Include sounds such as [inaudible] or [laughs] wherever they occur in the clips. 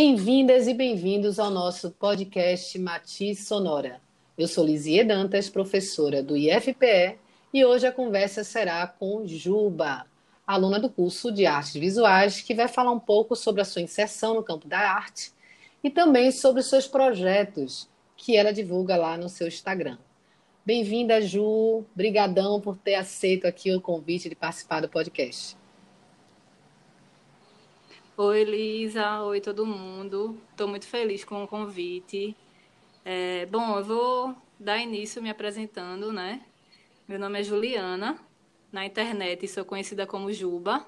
Bem-vindas e bem-vindos ao nosso podcast Matiz Sonora. Eu sou Lizie Dantas, professora do IFPE, e hoje a conversa será com Juba, aluna do curso de Artes Visuais, que vai falar um pouco sobre a sua inserção no campo da arte e também sobre os seus projetos que ela divulga lá no seu Instagram. Bem-vinda, Ju. Brigadão por ter aceito aqui o convite de participar do podcast. Oi, Lisa. Oi, todo mundo. Estou muito feliz com o convite. É, bom, eu vou dar início me apresentando, né? Meu nome é Juliana. Na internet sou conhecida como Juba.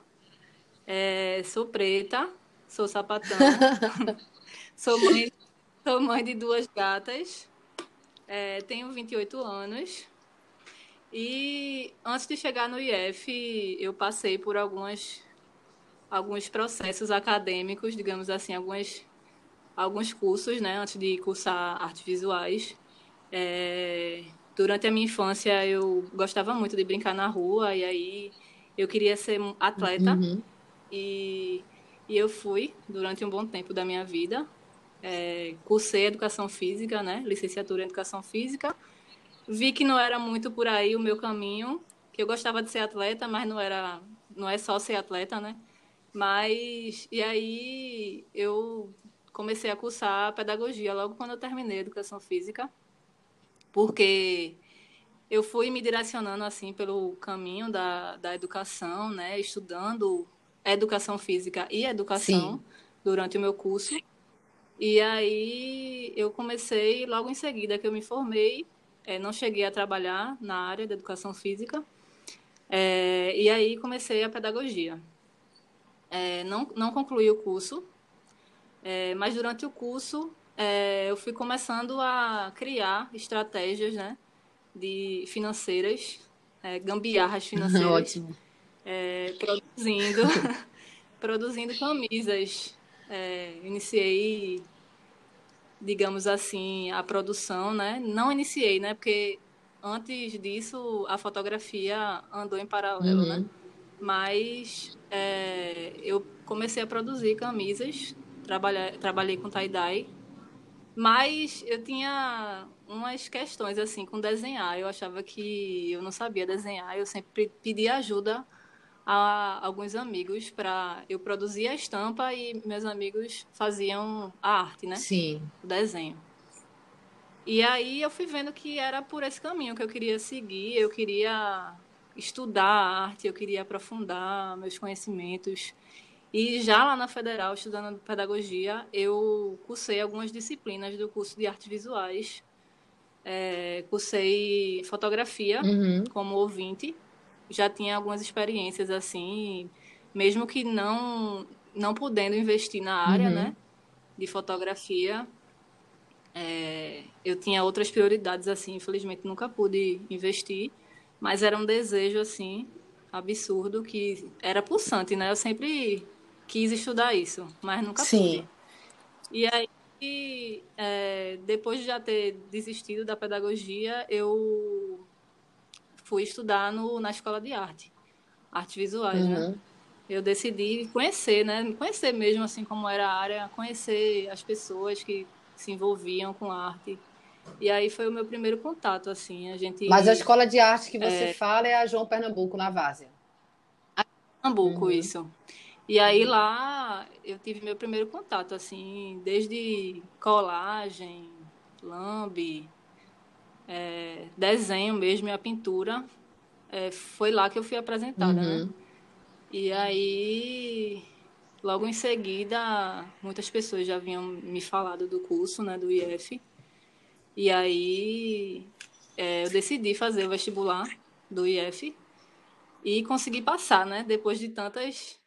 É, sou preta, sou sapatão. [laughs] sou, mãe, sou mãe de duas gatas. É, tenho 28 anos. E antes de chegar no IF, eu passei por algumas alguns processos acadêmicos, digamos assim, algumas, alguns cursos, né, antes de cursar artes visuais. É, durante a minha infância, eu gostava muito de brincar na rua, e aí eu queria ser atleta. Uhum. E, e eu fui durante um bom tempo da minha vida. É, cursei educação física, né, licenciatura em educação física. Vi que não era muito por aí o meu caminho, que eu gostava de ser atleta, mas não era, não é só ser atleta, né? Mas, e aí eu comecei a cursar pedagogia logo quando eu terminei a educação física, porque eu fui me direcionando assim pelo caminho da, da educação, né, estudando educação física e educação Sim. durante o meu curso. E aí eu comecei logo em seguida que eu me formei, é, não cheguei a trabalhar na área da educação física, é, e aí comecei a pedagogia é, não, não concluí o curso, é, mas durante o curso é, eu fui começando a criar estratégias né, de financeiras, é, gambiarras [laughs] financeiras. Ótimo. É, produzindo, [laughs] produzindo camisas. É, iniciei, digamos assim, a produção, né? Não iniciei, né? Porque antes disso a fotografia andou em paralelo, né? uhum. né? Mas é, eu comecei a produzir camisas, trabalhei, trabalhei com tie-dye, mas eu tinha umas questões assim com desenhar. Eu achava que eu não sabia desenhar, eu sempre pedia ajuda a alguns amigos para eu produzir a estampa e meus amigos faziam a arte, né? Sim. O desenho. E aí eu fui vendo que era por esse caminho que eu queria seguir, eu queria estudar a arte, eu queria aprofundar meus conhecimentos. E já lá na Federal, estudando pedagogia, eu cursei algumas disciplinas do curso de artes visuais. É, cursei fotografia uhum. como ouvinte. Já tinha algumas experiências assim, mesmo que não não podendo investir na área, uhum. né, de fotografia, é, eu tinha outras prioridades assim. Infelizmente nunca pude investir. Mas era um desejo, assim, absurdo, que era pulsante, né? Eu sempre quis estudar isso, mas nunca Sim. pude. E aí, é, depois de já ter desistido da pedagogia, eu fui estudar no, na escola de arte, artes visuais, né? uhum. né? Eu decidi conhecer, né? Conhecer mesmo, assim, como era a área, conhecer as pessoas que se envolviam com arte. E aí foi o meu primeiro contato, assim, a gente... Mas a escola de arte que você é... fala é a João Pernambuco, na Várzea. A Pernambuco, uhum. isso. E aí lá eu tive meu primeiro contato, assim, desde colagem, lambe, é, desenho mesmo a pintura. É, foi lá que eu fui apresentada, né? uhum. né? E aí, logo em seguida, muitas pessoas já haviam me falado do curso, né, do IF. E aí é, eu decidi fazer o vestibular do IF e consegui passar, né? Depois de tantas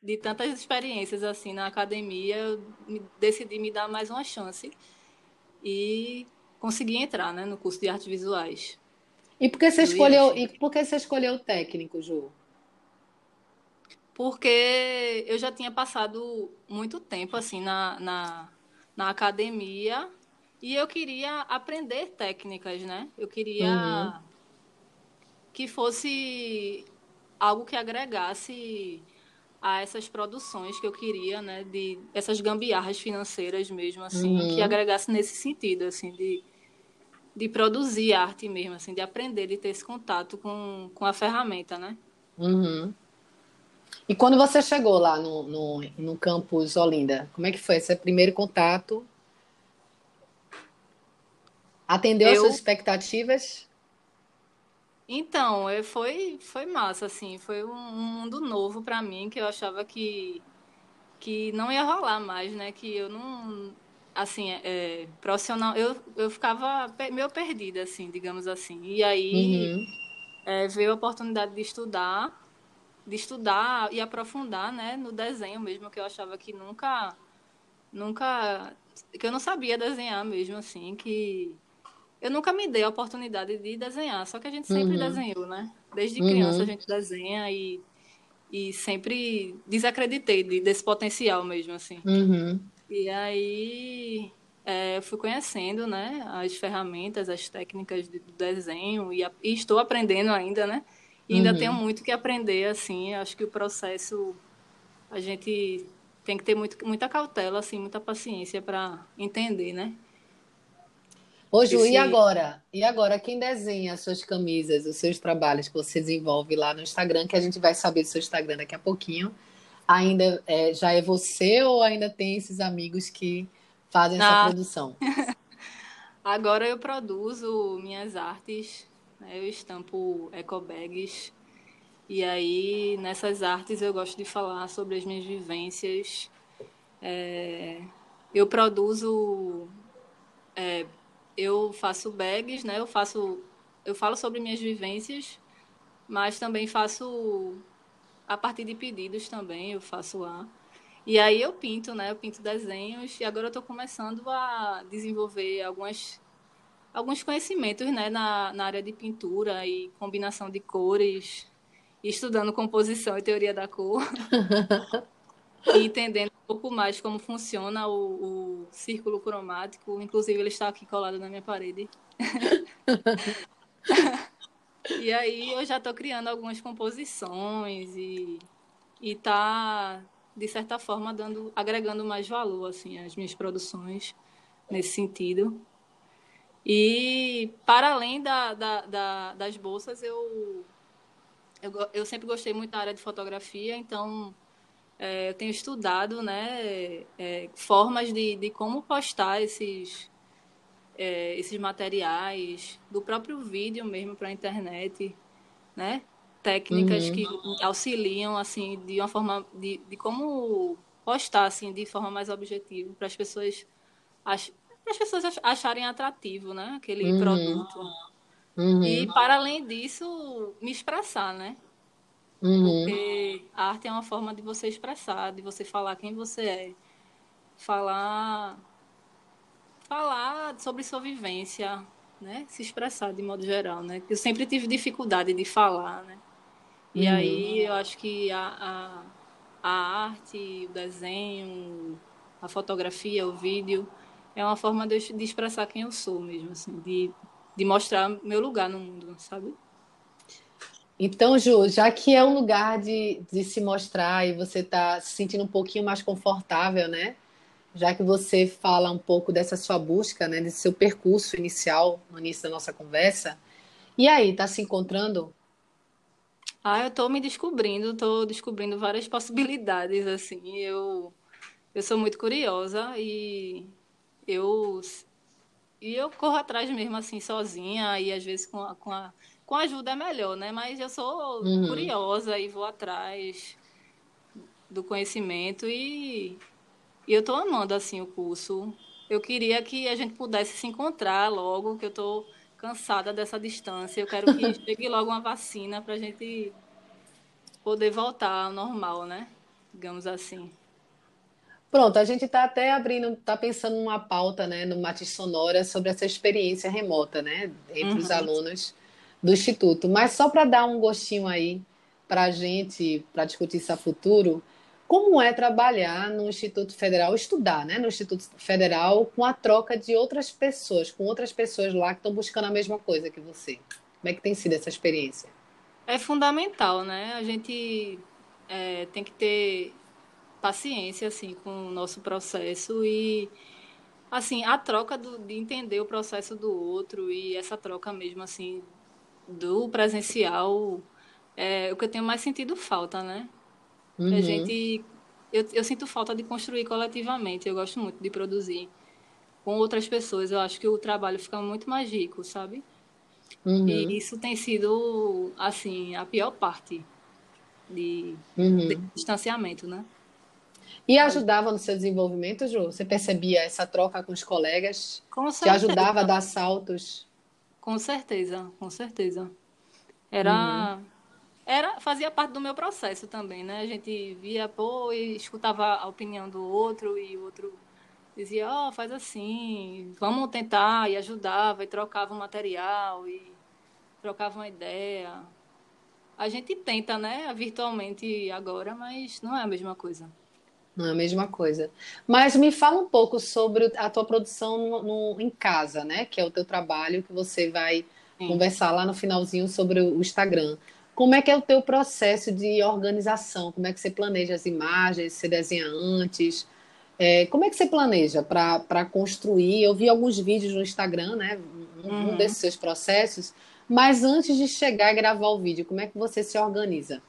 de tantas experiências assim na academia, eu decidi me dar mais uma chance e consegui entrar, né, no curso de artes visuais. E por que você escolheu IF. e por que você escolheu o técnico, Ju? Porque eu já tinha passado muito tempo assim na, na, na academia e eu queria aprender técnicas, né? Eu queria uhum. que fosse algo que agregasse a essas produções que eu queria, né, de essas gambiarras financeiras mesmo, assim, uhum. que agregasse nesse sentido, assim, de, de produzir arte mesmo, assim, de aprender, de ter esse contato com, com a ferramenta, né? Uhum. E quando você chegou lá no, no, no campus Olinda, como é que foi esse primeiro contato? Atendeu eu... as suas expectativas? Então, foi, foi massa, assim, foi um, mundo novo para mim, que eu achava que, que não ia rolar mais, né? Que eu não, assim, é, é profissional, eu, eu ficava meio perdida, assim, digamos assim. E aí uhum. é, veio a oportunidade de estudar, de estudar e aprofundar, né, no desenho mesmo, que eu achava que nunca, nunca, que eu não sabia desenhar mesmo, assim, que eu nunca me dei a oportunidade de desenhar, só que a gente sempre uhum. desenhou, né? Desde criança uhum. a gente desenha e, e sempre desacreditei de, desse potencial mesmo, assim. Uhum. E aí é, fui conhecendo, né, as ferramentas, as técnicas de desenho e, a, e estou aprendendo ainda, né? E ainda tenho uhum. muito que aprender, assim. Acho que o processo a gente tem que ter muito, muita cautela, assim, muita paciência para entender, né? Ô, Ju, Esse... e agora? E agora, quem desenha as suas camisas, os seus trabalhos que você desenvolve lá no Instagram, que a gente vai saber do seu Instagram daqui a pouquinho, ainda é, já é você ou ainda tem esses amigos que fazem essa ah. produção? [laughs] agora eu produzo minhas artes, né? eu estampo ecobags, e aí nessas artes eu gosto de falar sobre as minhas vivências. É, eu produzo é, eu faço bags, né? Eu faço, eu falo sobre minhas vivências, mas também faço a partir de pedidos também, eu faço lá. E aí eu pinto, né? Eu pinto desenhos e agora eu estou começando a desenvolver algumas alguns conhecimentos, né, na, na área de pintura e combinação de cores, estudando composição e teoria da cor. [laughs] e entendendo um pouco mais como funciona o, o, círculo cromático. Inclusive, ele está aqui colado na minha parede. [laughs] e aí eu já estou criando algumas composições e está, de certa forma, dando, agregando mais valor assim, às minhas produções nesse sentido. E, para além da, da, da, das bolsas, eu, eu, eu sempre gostei muito da área de fotografia, então é, eu tenho estudado né, é, formas de, de como postar esses, é, esses materiais, do próprio vídeo mesmo para a internet, né? técnicas uhum. que auxiliam assim de uma forma de, de como postar assim de forma mais objetiva para as pessoas ach, as pessoas acharem atrativo né aquele uhum. produto uhum. e para além disso me expressar né Uhum. Porque a arte é uma forma de você expressar, de você falar quem você é. Falar falar sobre sua vivência, né? Se expressar de modo geral, né? Eu sempre tive dificuldade de falar, né? E uhum. aí eu acho que a, a, a arte, o desenho, a fotografia, o vídeo é uma forma de, de expressar quem eu sou mesmo, assim, de, de mostrar meu lugar no mundo, sabe? Então, Ju, já que é um lugar de, de se mostrar e você está se sentindo um pouquinho mais confortável, né? Já que você fala um pouco dessa sua busca, né? Desse seu percurso inicial no início da nossa conversa. E aí, tá se encontrando? Ah, eu estou me descobrindo, estou descobrindo várias possibilidades, assim. Eu, eu sou muito curiosa e eu e eu corro atrás mesmo assim sozinha e às vezes com a, com a com ajuda é melhor, né? Mas eu sou uhum. curiosa e vou atrás do conhecimento e, e eu estou amando assim o curso. Eu queria que a gente pudesse se encontrar logo, que eu estou cansada dessa distância. Eu quero que [laughs] chegue logo uma vacina para a gente poder voltar ao normal, né? Digamos assim. Pronto, a gente está até abrindo, está pensando numa pauta, né, no Matiz Sonora sobre essa experiência remota, né, entre uhum. os alunos do Instituto. Mas só para dar um gostinho aí para a gente, para discutir isso a futuro, como é trabalhar no Instituto Federal, estudar né, no Instituto Federal com a troca de outras pessoas, com outras pessoas lá que estão buscando a mesma coisa que você? Como é que tem sido essa experiência? É fundamental, né? A gente é, tem que ter paciência assim com o nosso processo e assim a troca do, de entender o processo do outro e essa troca mesmo assim do presencial é o que eu tenho mais sentido falta, né? Uhum. A gente eu, eu sinto falta de construir coletivamente. Eu gosto muito de produzir com outras pessoas. Eu acho que o trabalho fica muito mais rico, sabe? Uhum. E isso tem sido assim a pior parte de, uhum. de distanciamento, né? E ajudava no seu desenvolvimento, Ju? Você percebia essa troca com os colegas? Com certeza. Te ajudava a dar saltos? Com certeza, com certeza. Era, uhum. era, fazia parte do meu processo também, né? A gente via, pô, e escutava a opinião do outro e o outro dizia, ó, oh, faz assim, vamos tentar, e ajudava, e trocava o material, e trocava uma ideia. A gente tenta, né, virtualmente agora, mas não é a mesma coisa. Não é a mesma coisa. Mas me fala um pouco sobre a tua produção no, no, em casa, né? Que é o teu trabalho que você vai Sim. conversar lá no finalzinho sobre o Instagram. Como é que é o teu processo de organização? Como é que você planeja as imagens? Você desenha antes? É, como é que você planeja para construir? Eu vi alguns vídeos no Instagram, né? Um, uhum. um desses seus processos. Mas antes de chegar e gravar o vídeo, como é que você se organiza?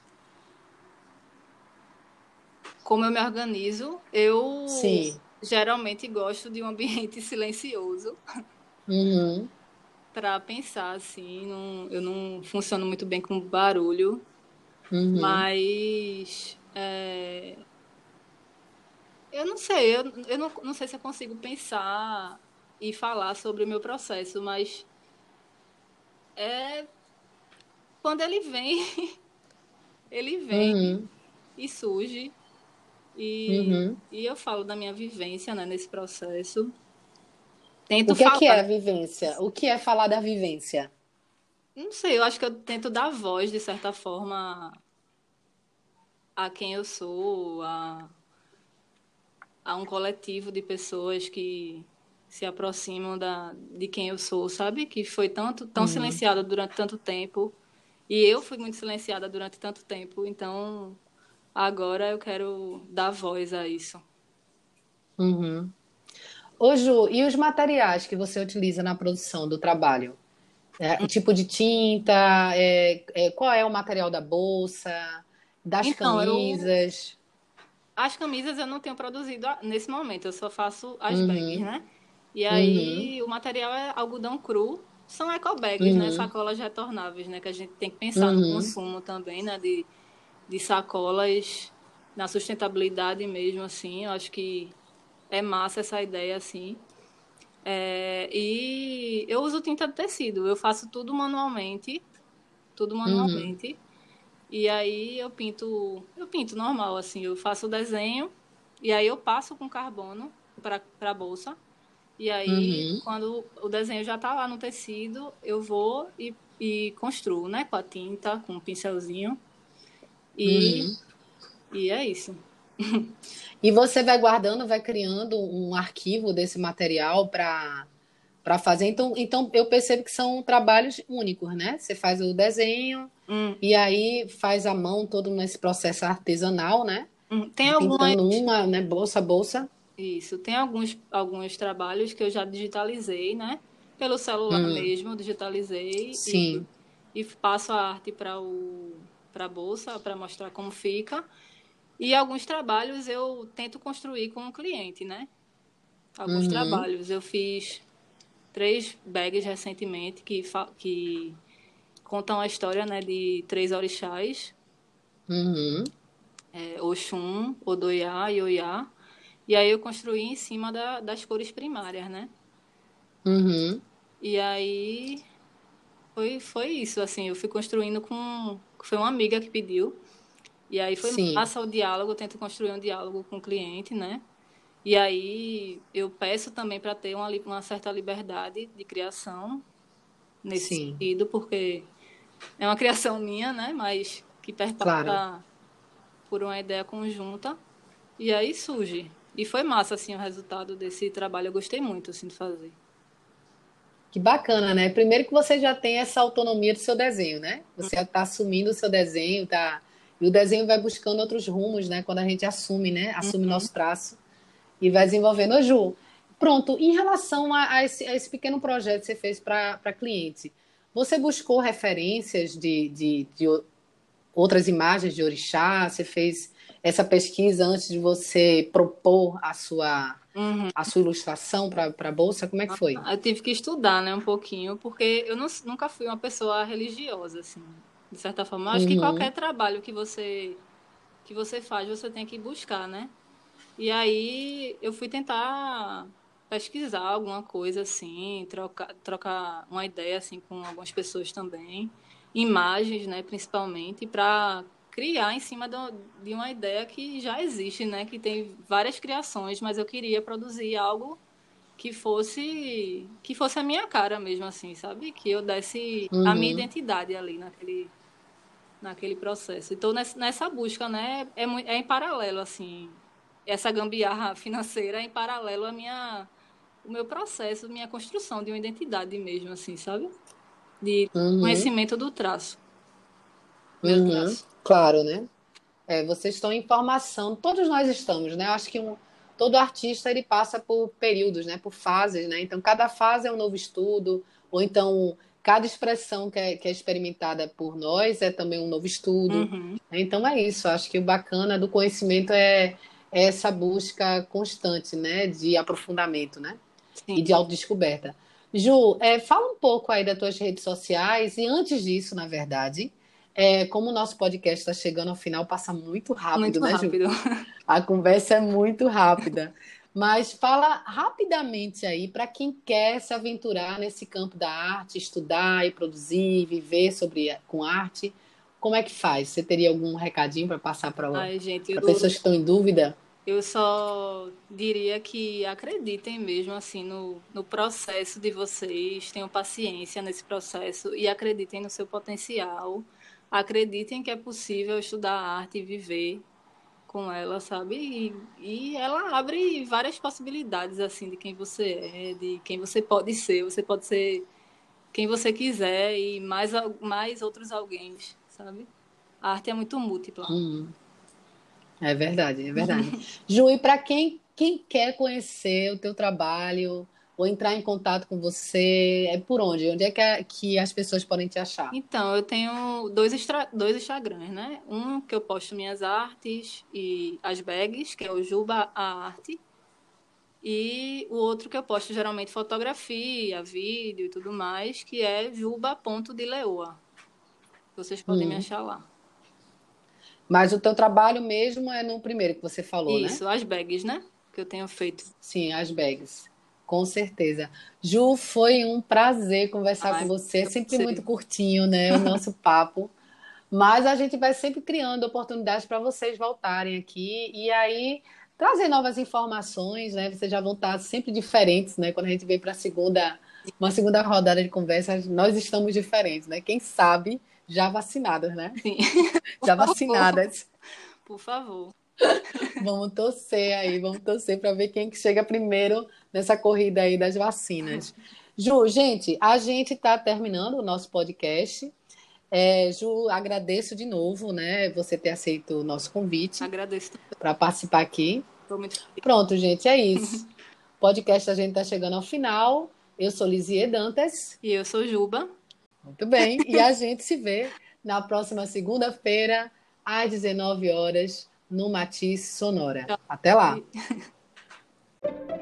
Como eu me organizo, eu Sim. geralmente gosto de um ambiente [laughs] silencioso. Uhum. para pensar assim, não, eu não funciono muito bem com barulho, uhum. mas é, eu não sei, eu, eu não, não sei se eu consigo pensar e falar sobre o meu processo, mas é quando ele vem, [laughs] ele vem uhum. e surge. E, uhum. e eu falo da minha vivência né, nesse processo. Tento o que, falar... é que é a vivência? O que é falar da vivência? Não sei, eu acho que eu tento dar voz, de certa forma, a quem eu sou, a, a um coletivo de pessoas que se aproximam da, de quem eu sou, sabe? Que foi tanto tão uhum. silenciada durante tanto tempo. E eu fui muito silenciada durante tanto tempo, então Agora eu quero dar voz a isso. Uhum. Ô Ju, e os materiais que você utiliza na produção do trabalho? É, o tipo de tinta, é, é, qual é o material da bolsa, das então, camisas? Eu, as camisas eu não tenho produzido nesse momento, eu só faço as uhum. bags, né? E aí uhum. o material é algodão cru, são eco bags, né? uhum. né? Sacolas retornáveis, né? Que a gente tem que pensar no uhum. consumo também, né? De, de sacolas na sustentabilidade mesmo, assim. Eu acho que é massa essa ideia, assim. É, e eu uso tinta de tecido, eu faço tudo manualmente, tudo uhum. manualmente. Uhum. E aí eu pinto, eu pinto normal, assim, eu faço o desenho e aí eu passo com carbono para a bolsa. E aí, uhum. quando o desenho já está lá no tecido, eu vou e, e construo, né? Com a tinta, com um pincelzinho. E, uhum. e é isso. [laughs] E você vai guardando, vai criando um arquivo desse material para para fazer. Então, então eu percebo que são trabalhos únicos, né? Você faz o desenho hum. e aí faz a mão todo nesse processo artesanal, né? Hum. Tem algumas uma, né, bolsa bolsa. Isso, tem alguns alguns trabalhos que eu já digitalizei, né? Pelo celular hum. mesmo, digitalizei Sim. E, e passo a arte para o para a bolsa para mostrar como fica. E alguns trabalhos eu tento construir com o cliente, né? Alguns uhum. trabalhos. Eu fiz três bags recentemente que, que contam a história né, de três orixás. Uhum. É, Oxum, Odoiá e Oiá. E aí eu construí em cima da, das cores primárias, né? Uhum. E aí foi, foi isso, assim, eu fui construindo com foi uma amiga que pediu. E aí foi Sim. passa o diálogo, eu tento construir um diálogo com o cliente, né? E aí eu peço também para ter uma, uma certa liberdade de criação nesse Sim. sentido, porque é uma criação minha, né? Mas que perpassa claro. por uma ideia conjunta. E aí surge. E foi massa, assim, o resultado desse trabalho. Eu gostei muito, assim, de fazer. Que bacana, né? Primeiro que você já tem essa autonomia do seu desenho, né? Você está assumindo o seu desenho, está E o desenho vai buscando outros rumos, né? Quando a gente assume, né? Assume uhum. nosso traço e vai desenvolvendo. Ô, Ju, pronto, em relação a, a, esse, a esse, pequeno projeto que você fez para cliente, você buscou referências de, de, de outras imagens de orixá? Você fez essa pesquisa antes de você propor a sua, uhum. a sua ilustração para a bolsa? Como é que foi? Eu tive que estudar, né, um pouquinho, porque eu não, nunca fui uma pessoa religiosa, assim, de certa forma. Eu acho uhum. que qualquer trabalho que você que você faz, você tem que buscar, né? E aí eu fui tentar pesquisar alguma coisa assim, trocar, trocar uma ideia assim com algumas pessoas também, imagens, né, principalmente, para criar em cima de uma ideia que já existe, né? Que tem várias criações, mas eu queria produzir algo que fosse que fosse a minha cara mesmo, assim, sabe? Que eu desse uhum. a minha uhum. identidade ali naquele naquele processo. Então nessa busca, né? É, é em paralelo, assim, essa gambiarra financeira é em paralelo à minha o meu processo, minha construção de uma identidade mesmo, assim, sabe? De uhum. conhecimento do traço. Uhum. traço. Claro, né? É, vocês estão em formação, todos nós estamos, né? Eu acho que um, todo artista ele passa por períodos, né? Por fases, né? Então cada fase é um novo estudo, ou então cada expressão que é, que é experimentada por nós é também um novo estudo. Uhum. Então é isso. Acho que o bacana do conhecimento é, é essa busca constante, né? De aprofundamento, né? Sim. E de autodescoberta. Ju, é, fala um pouco aí das tuas redes sociais e antes disso, na verdade, é, como o nosso podcast está chegando ao final, passa muito rápido, muito né, rápido. Ju? A conversa é muito rápida. Mas fala rapidamente aí para quem quer se aventurar nesse campo da arte, estudar e produzir, viver sobre com arte. Como é que faz? Você teria algum recadinho para passar para pessoas que estão em dúvida? Eu só diria que acreditem mesmo assim no, no processo de vocês, tenham paciência nesse processo e acreditem no seu potencial acreditem que é possível estudar arte e viver com ela, sabe? E, e, ela abre várias possibilidades, assim, de quem você é, de quem você pode ser. Você pode ser quem você quiser e mais, mais outros alguém, sabe? A arte é muito múltipla. Hum. É verdade, é verdade. [laughs] Ju, e para quem, quem quer conhecer o teu trabalho, ou entrar em contato com você? É por onde? Onde é que, que as pessoas podem te achar? Então, eu tenho dois, extra, dois Instagrams, né? Um que eu posto minhas artes e as bags, que é o Juba a Arte. E o outro que eu posto geralmente fotografia, vídeo e tudo mais, que é juba.dileoa. Vocês podem hum. me achar lá. Mas o teu trabalho mesmo é no primeiro que você falou, Isso, né? Isso, as bags, né? Que eu tenho feito. Sim, as bags. Com certeza. Ju, foi um prazer conversar Ai, com você. É sempre muito curtinho, né? O nosso [laughs] papo. Mas a gente vai sempre criando oportunidades para vocês voltarem aqui e aí trazer novas informações, né? Vocês já vão estar sempre diferentes, né? Quando a gente vem para segunda, uma segunda rodada de conversa, nós estamos diferentes, né? Quem sabe já vacinadas, né? Sim. Já [laughs] vacinadas. Por favor. Vamos torcer aí, vamos torcer para ver quem que chega primeiro nessa corrida aí das vacinas. Ju, gente, a gente está terminando o nosso podcast. É, Ju, agradeço de novo, né, você ter aceito o nosso convite. Agradeço para participar aqui. Muito... Pronto, gente, é isso. O [laughs] podcast a gente está chegando ao final. Eu sou Lizie Dantas. E eu sou Juba. Muito bem. E a gente se vê na próxima segunda-feira, às 19 horas no Matiz Sonora. Até lá! [laughs]